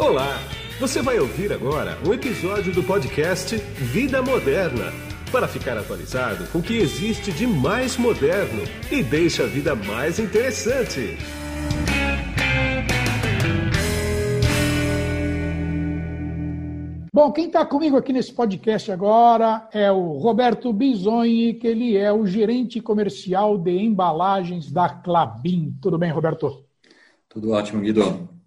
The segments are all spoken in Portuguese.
Olá! Você vai ouvir agora um episódio do podcast Vida Moderna para ficar atualizado com o que existe de mais moderno e deixa a vida mais interessante. Bom, quem está comigo aqui nesse podcast agora é o Roberto Bisogni, que ele é o gerente comercial de embalagens da Clabin. Tudo bem, Roberto? Tudo ótimo, Guido.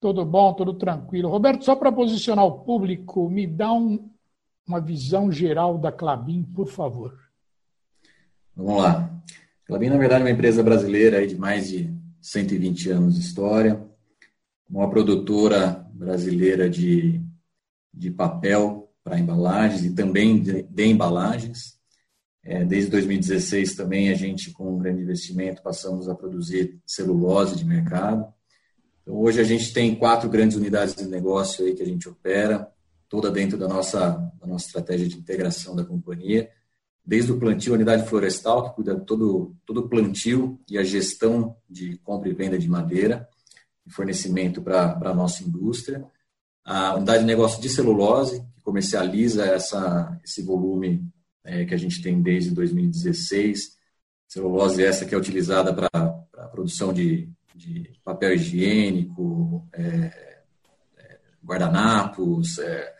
Tudo bom, tudo tranquilo. Roberto, só para posicionar o público, me dá um, uma visão geral da Clabin, por favor. Vamos lá. A Clabin, na verdade, é uma empresa brasileira de mais de 120 anos de história, uma produtora brasileira de de papel para embalagens e também de, de embalagens. É, desde 2016 também a gente, com um grande investimento, passamos a produzir celulose de mercado. Então, hoje a gente tem quatro grandes unidades de negócio aí que a gente opera, toda dentro da nossa, da nossa estratégia de integração da companhia. Desde o plantio, a unidade florestal, que cuida de todo, todo o plantio e a gestão de compra e venda de madeira e fornecimento para a nossa indústria a unidade de negócio de celulose, que comercializa essa, esse volume é, que a gente tem desde 2016. Celulose essa que é utilizada para a produção de, de, papel higiênico, é, é, guardanapos, é,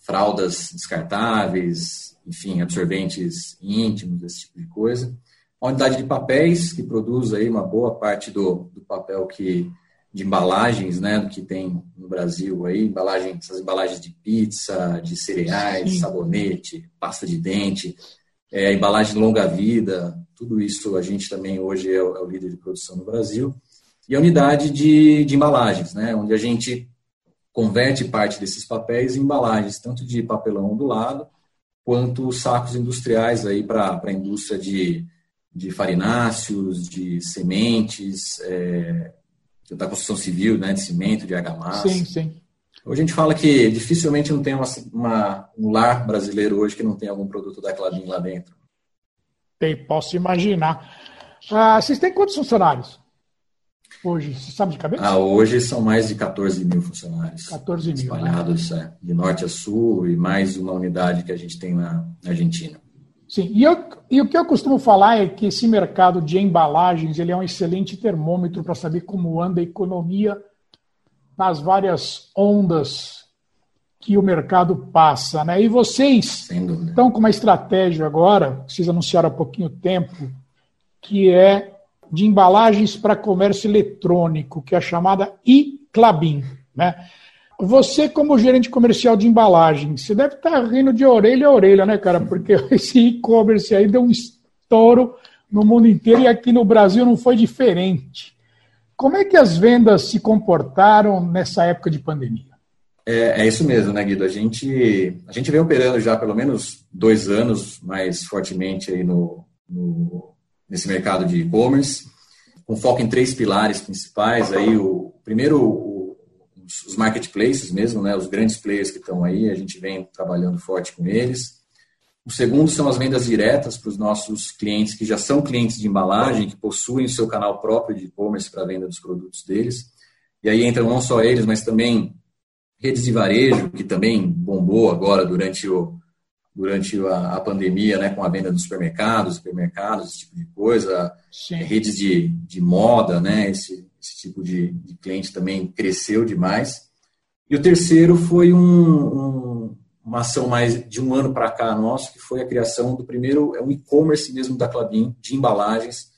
fraldas descartáveis, enfim, absorventes íntimos, esse tipo de coisa. Uma unidade de papéis que produz aí uma boa parte do, do papel que de embalagens, né, do que tem no Brasil aí, embalagens, essas embalagens de pizza, de cereais, Sim. sabonete, pasta de dente, é, embalagem longa vida, tudo isso a gente também hoje é o, é o líder de produção no Brasil. E a unidade de, de embalagens, né, onde a gente converte parte desses papéis em embalagens, tanto de papelão ondulado, quanto sacos industriais aí para a indústria de, de farináceos, de sementes, é, da construção civil, né, de cimento, de argamassa. Sim, sim. Hoje a gente fala que dificilmente não tem uma, uma, um lar brasileiro hoje que não tem algum produto da Clabin lá dentro. Tem, posso imaginar. Ah, vocês têm quantos funcionários hoje? Você sabe de cabeça? Ah, hoje são mais de 14 mil funcionários. 14 mil. Né? Espalhados né? é, de norte a sul e mais uma unidade que a gente tem na, na Argentina. Sim, e, eu, e, o que eu costumo falar é que esse mercado de embalagens ele é um excelente termômetro para saber como anda a economia nas várias ondas que o mercado passa. Né? E vocês estão com uma estratégia agora, vocês anunciaram há pouquinho tempo, que é de embalagens para comércio eletrônico, que é a chamada e-Clabin. Né? Você, como gerente comercial de embalagem, você deve estar rindo de orelha a orelha, né, cara? Porque esse e-commerce aí deu um estouro no mundo inteiro e aqui no Brasil não foi diferente. Como é que as vendas se comportaram nessa época de pandemia? É, é, isso mesmo, né, Guido? A gente, a gente vem operando já pelo menos dois anos mais fortemente aí no, no nesse mercado de e-commerce, com foco em três pilares principais. Aí o primeiro, os marketplaces mesmo, né, os grandes players que estão aí, a gente vem trabalhando forte com eles. O segundo são as vendas diretas para os nossos clientes que já são clientes de embalagem, que possuem o seu canal próprio de e-commerce para a venda dos produtos deles. E aí entram não só eles, mas também redes de varejo, que também bombou agora durante, o, durante a, a pandemia, né, com a venda dos supermercados, supermercados, esse tipo de coisa, Sim. redes de, de moda, né, esse, esse tipo de, de cliente também cresceu demais. E o terceiro foi um, um, uma ação mais de um ano para cá nosso, que foi a criação do primeiro, é um e-commerce mesmo da Clabin, de embalagens,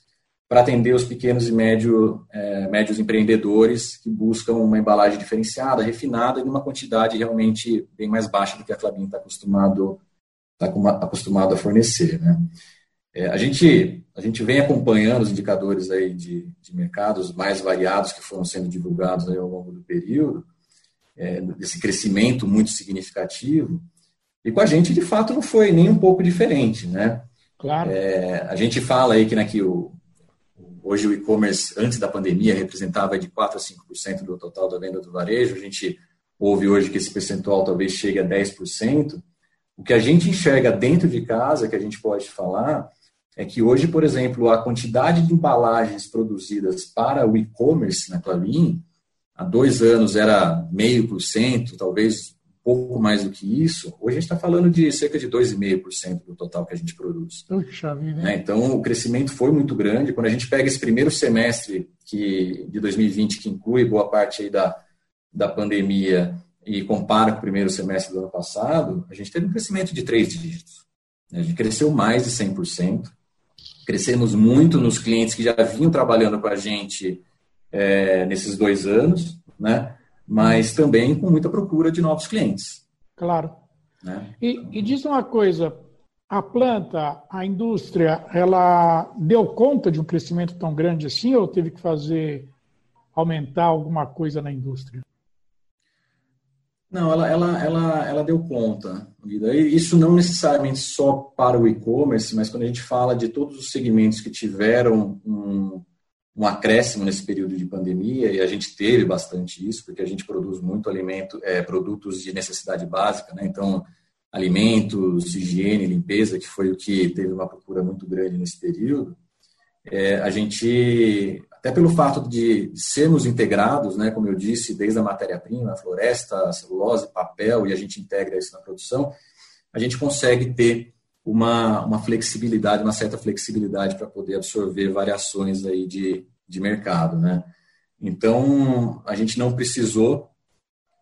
para atender os pequenos e médio, é, médios empreendedores que buscam uma embalagem diferenciada, refinada, em uma quantidade realmente bem mais baixa do que a Clabin está acostumado, tá acostumado a fornecer. Né? É, a, gente, a gente vem acompanhando os indicadores aí de, de mercados mais variados que foram sendo divulgados ao longo do período, é, desse crescimento muito significativo, e com a gente, de fato, não foi nem um pouco diferente, né? Claro. É, a gente fala aí que, né, que o, hoje o e-commerce, antes da pandemia, representava de 4% a 5% do total da venda do varejo, a gente ouve hoje que esse percentual talvez chegue a 10%, o que a gente enxerga dentro de casa, que a gente pode falar, é que hoje, por exemplo, a quantidade de embalagens produzidas para o e-commerce na Clabin há dois anos era meio por cento, talvez pouco mais do que isso, hoje a gente está falando de cerca de 2,5% do total que a gente produz. Puxa. Né? Então, o crescimento foi muito grande. Quando a gente pega esse primeiro semestre que, de 2020, que inclui boa parte aí da, da pandemia, e compara com o primeiro semestre do ano passado, a gente teve um crescimento de três dígitos. A gente cresceu mais de 100%. Crescemos muito nos clientes que já vinham trabalhando com a gente é, nesses dois anos, né? mas também com muita procura de novos clientes. Claro. Né? E, e diz uma coisa, a planta, a indústria, ela deu conta de um crescimento tão grande assim ou teve que fazer aumentar alguma coisa na indústria? Não, ela, ela, ela, ela deu conta. Isso não necessariamente só para o e-commerce, mas quando a gente fala de todos os segmentos que tiveram um, um acréscimo nesse período de pandemia, e a gente teve bastante isso, porque a gente produz muito alimento, é, produtos de necessidade básica, né? Então, alimentos, higiene, limpeza, que foi o que teve uma procura muito grande nesse período. É, a gente até pelo fato de sermos integrados, né, como eu disse, desde a matéria-prima, a floresta, a celulose, papel, e a gente integra isso na produção, a gente consegue ter uma, uma flexibilidade, uma certa flexibilidade para poder absorver variações aí de, de mercado, né? Então, a gente não precisou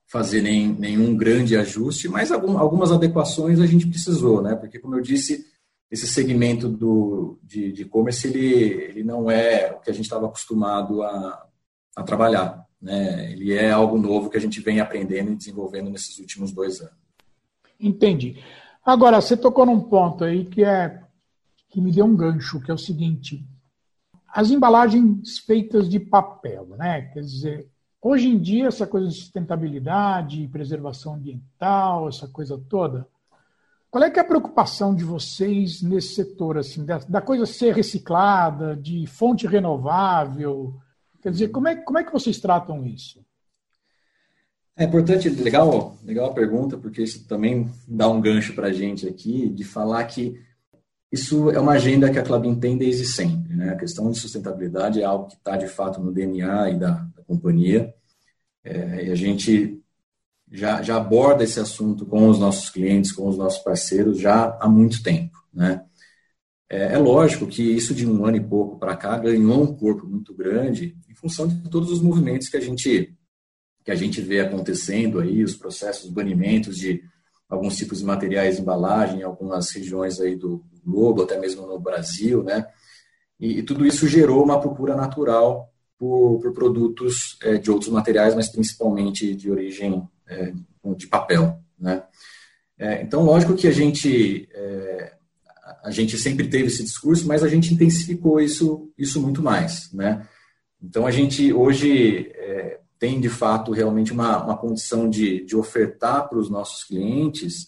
fazer nem, nenhum grande ajuste, mas algum, algumas adequações a gente precisou, né? Porque, como eu disse, esse segmento do, de e-commerce, ele, ele não é o que a gente estava acostumado a, a trabalhar. Né? Ele é algo novo que a gente vem aprendendo e desenvolvendo nesses últimos dois anos. Entendi. Agora, você tocou num ponto aí que é que me deu um gancho, que é o seguinte: as embalagens feitas de papel, né? Quer dizer, hoje em dia essa coisa de sustentabilidade, preservação ambiental, essa coisa toda, qual é que é a preocupação de vocês nesse setor, assim, da, da, coisa ser reciclada, de fonte renovável? Quer dizer, como é, como é que vocês tratam isso? É importante, legal, legal a pergunta, porque isso também dá um gancho para a gente aqui, de falar que isso é uma agenda que a Clabin tem desde sempre. Né? A questão de sustentabilidade é algo que está, de fato, no DNA e da, da companhia. É, e a gente já, já aborda esse assunto com os nossos clientes, com os nossos parceiros já há muito tempo, né? É, é lógico que isso de um ano e pouco para cá ganhou um corpo muito grande em função de todos os movimentos que a gente que a gente vê acontecendo aí, os processos, banimentos de alguns tipos de materiais de embalagem em algumas regiões aí do globo, até mesmo no Brasil, né? E, e tudo isso gerou uma procura natural por, por produtos é, de outros materiais, mas principalmente de origem é, de papel, né? É, então, lógico que a gente é, a gente sempre teve esse discurso, mas a gente intensificou isso isso muito mais, né? Então, a gente hoje é, tem de fato realmente uma, uma condição de, de ofertar para os nossos clientes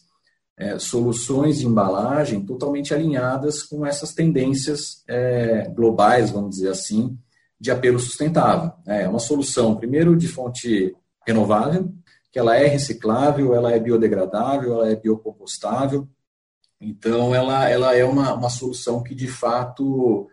é, soluções de embalagem totalmente alinhadas com essas tendências é, globais, vamos dizer assim, de apelo sustentável. É uma solução, primeiro, de fonte renovável, que ela é reciclável, ela é biodegradável, ela é biocompostável. Então, ela, ela é uma, uma solução que, de fato,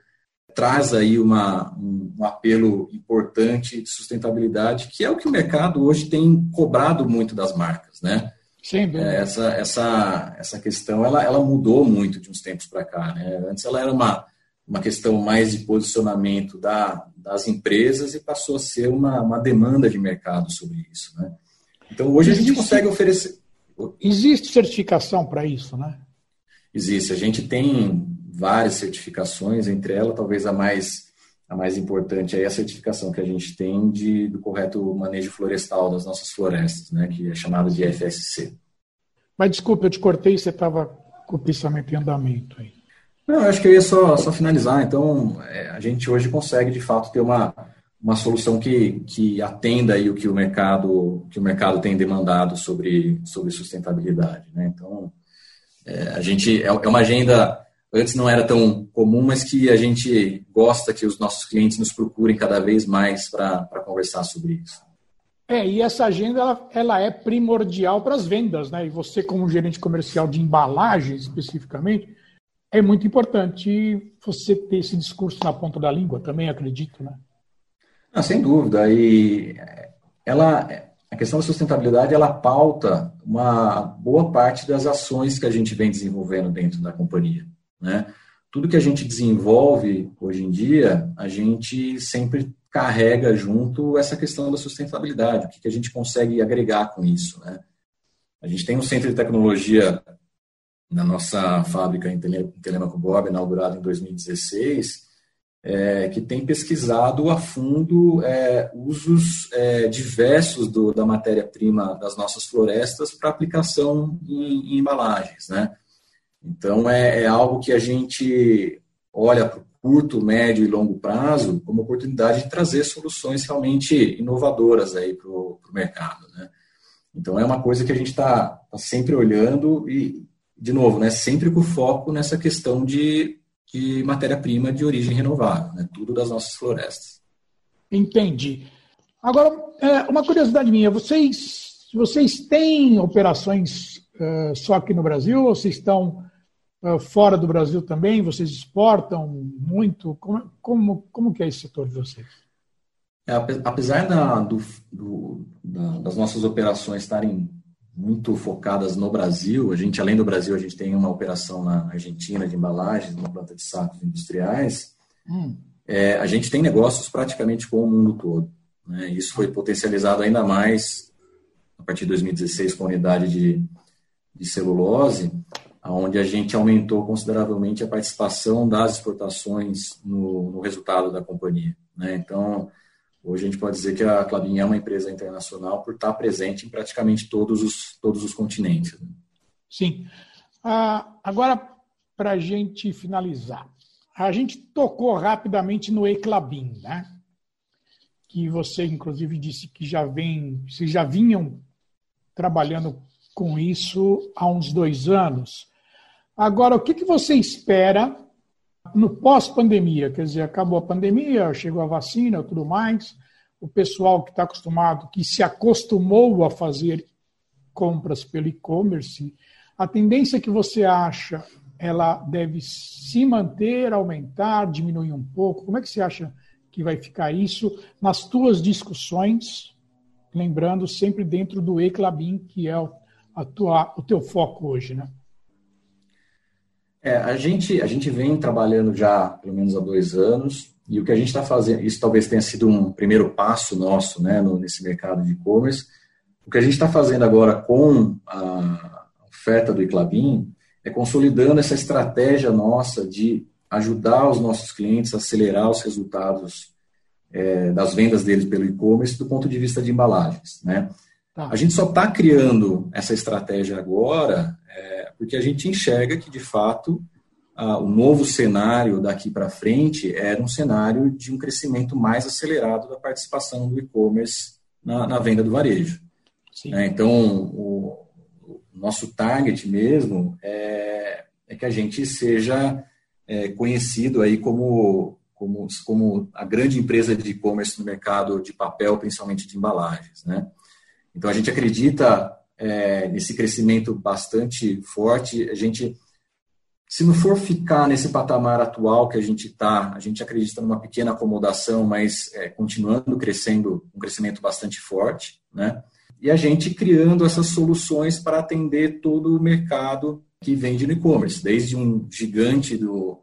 traz aí uma, um, um apelo importante de sustentabilidade, que é o que o mercado hoje tem cobrado muito das marcas, né? Sim, é, essa, essa, essa questão, ela, ela mudou muito de uns tempos para cá, né? Antes ela era uma, uma questão mais de posicionamento da, das empresas e passou a ser uma, uma demanda de mercado sobre isso, né? Então, hoje existe, a gente consegue oferecer. Existe certificação para isso, né? Existe. A gente tem várias certificações, entre elas, talvez a mais, a mais importante é a certificação que a gente tem de, do correto manejo florestal das nossas florestas, né? Que é chamada de FSC. Mas desculpa, eu te cortei, você estava com o pensamento em andamento aí. Não, eu acho que eu ia só, só finalizar. Então, é, a gente hoje consegue, de fato, ter uma, uma solução que, que atenda aí o que o mercado que o mercado tem demandado sobre, sobre sustentabilidade. Né? Então, é, a gente é, é uma agenda antes não era tão comum, mas que a gente gosta que os nossos clientes nos procurem cada vez mais para conversar sobre isso. É, e essa agenda ela, ela é primordial para as vendas, né? E você, como gerente comercial de embalagem especificamente, é muito importante você ter esse discurso na ponta da língua, também acredito, né? sem dúvida. E ela, a questão da sustentabilidade, ela pauta uma boa parte das ações que a gente vem desenvolvendo dentro da companhia, né? Tudo que a gente desenvolve hoje em dia, a gente sempre carrega junto essa questão da sustentabilidade, o que, a gente consegue agregar com isso, né? A gente tem um centro de tecnologia na nossa fábrica em Telemaco Bob, inaugurado em 2016, é, que tem pesquisado a fundo é, usos é, diversos do, da matéria-prima das nossas florestas para aplicação em, em, embalagens, né? Então, é, é algo que a gente olha para o curto, médio e longo prazo como oportunidade de trazer soluções realmente inovadoras aí para o mercado, né? Então, é uma coisa que a gente está tá sempre olhando e, de novo, né, sempre com foco nessa questão de de matéria-prima de origem renovável, né? tudo das nossas florestas. Entendi. Agora, é, uma curiosidade minha, vocês, vocês têm operações só aqui no Brasil ou vocês estão fora do Brasil também? Vocês exportam muito? Como, como, como que é esse setor de vocês? É, apesar da, do, do, da, das nossas operações estarem muito focadas no Brasil. A gente, além do Brasil, a gente tem uma operação na Argentina de embalagens, uma planta de sacos industriais. Hum. É, a gente tem negócios praticamente com o mundo todo. Né? Isso foi potencializado ainda mais a partir de 2016 com a unidade de, de celulose, onde a gente aumentou consideravelmente a participação das exportações no, no resultado da companhia. Né? Então, Hoje a gente pode dizer que a Clabin é uma empresa internacional por estar presente em praticamente todos os, todos os continentes. Né? Sim. Ah, agora, para a gente finalizar, a gente tocou rapidamente no Eclabin, né? que você, inclusive, disse que já vem, vocês já vinham trabalhando com isso há uns dois anos. Agora, o que, que você espera no pós-pandemia, quer dizer, acabou a pandemia, chegou a vacina tudo mais, o pessoal que está acostumado, que se acostumou a fazer compras pelo e-commerce, a tendência que você acha, ela deve se manter, aumentar, diminuir um pouco? Como é que você acha que vai ficar isso nas tuas discussões? Lembrando sempre dentro do Eclabin, que é a tua, o teu foco hoje, né? É, a gente, a gente vem trabalhando já pelo menos há dois anos, e o que a gente está fazendo, isso talvez tenha sido um primeiro passo nosso né, no, nesse mercado de e-commerce. O que a gente está fazendo agora com a oferta do Iclabin é consolidando essa estratégia nossa de ajudar os nossos clientes a acelerar os resultados é, das vendas deles pelo e-commerce do ponto de vista de embalagens. Né? Tá. A gente só está criando essa estratégia agora é, porque a gente enxerga que, de fato, o novo cenário daqui para frente era um cenário de um crescimento mais acelerado da participação do e-commerce na, na, venda do varejo. É, então, o, o, nosso target mesmo é, é que a gente seja é, conhecido aí como, como, como a grande empresa de e-commerce no mercado de papel, principalmente de embalagens. Né? Então, a gente acredita é, nesse crescimento bastante forte. A gente, se não for ficar nesse patamar atual que a gente está, a gente acredita numa pequena acomodação, mas é, continuando crescendo, um crescimento bastante forte, né? E a gente criando essas soluções para atender todo o mercado que vende no e-commerce, desde um gigante do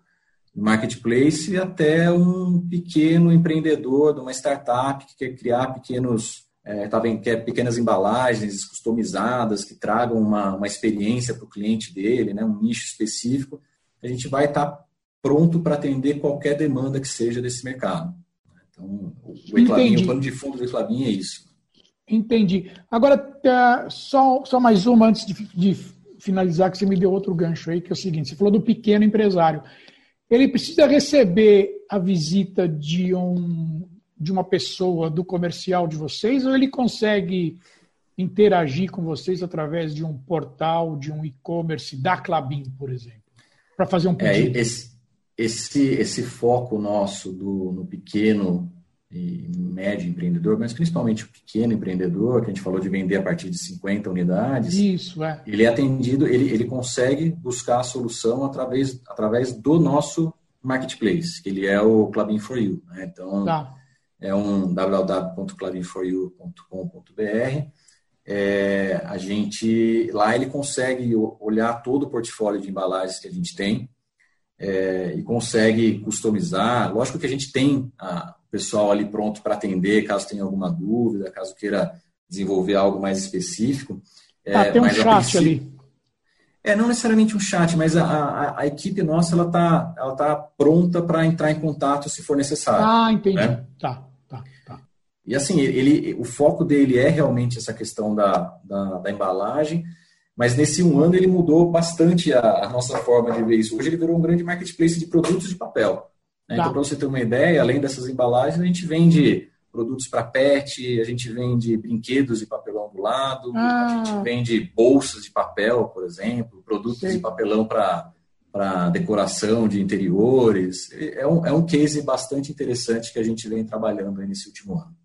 marketplace até um pequeno empreendedor de uma startup que quer criar pequenos é, tá quer pequenas embalagens customizadas que tragam uma, uma experiência para o cliente dele, né, um nicho específico, a gente vai estar tá pronto para atender qualquer demanda que seja desse mercado. Então, o Eclabin, o plano de fundo do Eclabin é isso. Entendi. Agora, tá, só, só mais uma antes de, de finalizar, que você me deu outro gancho aí, que é o seguinte: você falou do pequeno empresário. Ele precisa receber a visita de um de uma pessoa do comercial de vocês ou ele consegue interagir com vocês através de um portal, de um e-commerce da Clabin, por exemplo, para fazer um é, pedido? É, esse, esse, esse foco nosso do, no pequeno e médio empreendedor, mas principalmente o pequeno empreendedor, que a gente falou de vender a partir de 50 unidades. Isso, é. Ele é atendido, ele, ele consegue buscar a solução através, através do nosso marketplace, que ele é o Clabin for You. Né? Então, tá é um www.clarinforyou.com.br. É, a gente lá ele consegue olhar todo o portfólio de embalagens que a gente tem é, e consegue customizar. Lógico que a gente tem a, o pessoal ali pronto para atender, caso tenha alguma dúvida, caso queira desenvolver algo mais específico. É, ah, tem um chat ali. É, não necessariamente um chat, mas a, a, a equipe nossa ela está ela tá pronta para entrar em contato se for necessário. Ah, entendi. Né? Tá. E assim, ele, o foco dele é realmente essa questão da, da, da embalagem, mas nesse um ano ele mudou bastante a, a, nossa forma de ver isso. Hoje ele virou um grande marketplace de produtos de papel. Né? Tá. Então, para você ter uma ideia, além dessas embalagens, a gente vende produtos para pet, a gente vende brinquedos de papelão do lado, ah. a gente vende bolsas de papel, por exemplo, produtos Sim. de papelão para para decoração de interiores. É um, é um case bastante interessante que a gente vem trabalhando nesse último ano.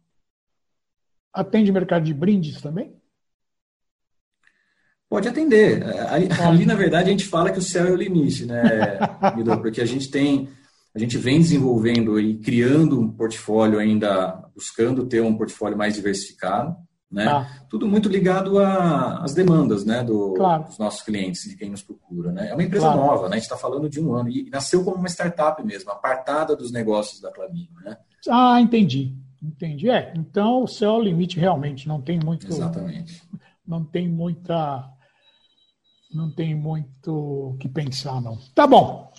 Atende mercado de brindes também? Pode atender. Ali, ali, na verdade, a gente fala que o céu é o limite, né, Guido? Porque a gente tem a gente vem desenvolvendo e criando um portfólio ainda, buscando ter um portfólio mais diversificado, né? Ah. Tudo muito ligado às demandas, né, do, claro. dos nossos clientes, de quem nos procura, né? É uma empresa claro. nova, né? A gente está falando de um ano e nasceu como uma startup mesmo, apartada dos negócios da Claminho, né? Ah, entendi, entendi. É, então o céu é o limite realmente, não tem muito. Exatamente. Não tem muita, não tem muito o que pensar, não. Tá bom.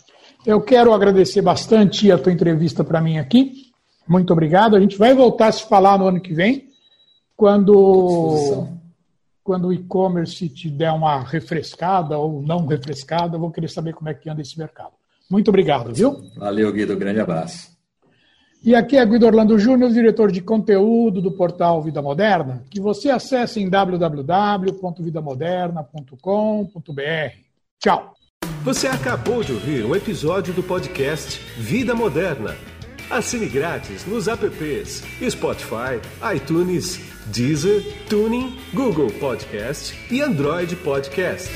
Eu quero agradecer bastante a tua entrevista para mim aqui. Muito obrigado. A gente vai voltar a se falar no ano que vem, quando, quando o e-commerce te der uma refrescada ou não refrescada. Eu vou querer saber como é que anda esse mercado. Muito obrigado, viu? Valeu, Guido. Grande abraço. E aqui é Guido Orlando Júnior, diretor de conteúdo do portal Vida Moderna, que você acesse em www.vidamoderna.com.br. Tchau. Você acabou de ouvir um episódio do podcast Vida Moderna. Assine grátis nos apps Spotify, iTunes, Deezer, Tuning, Google Podcast e Android Podcast.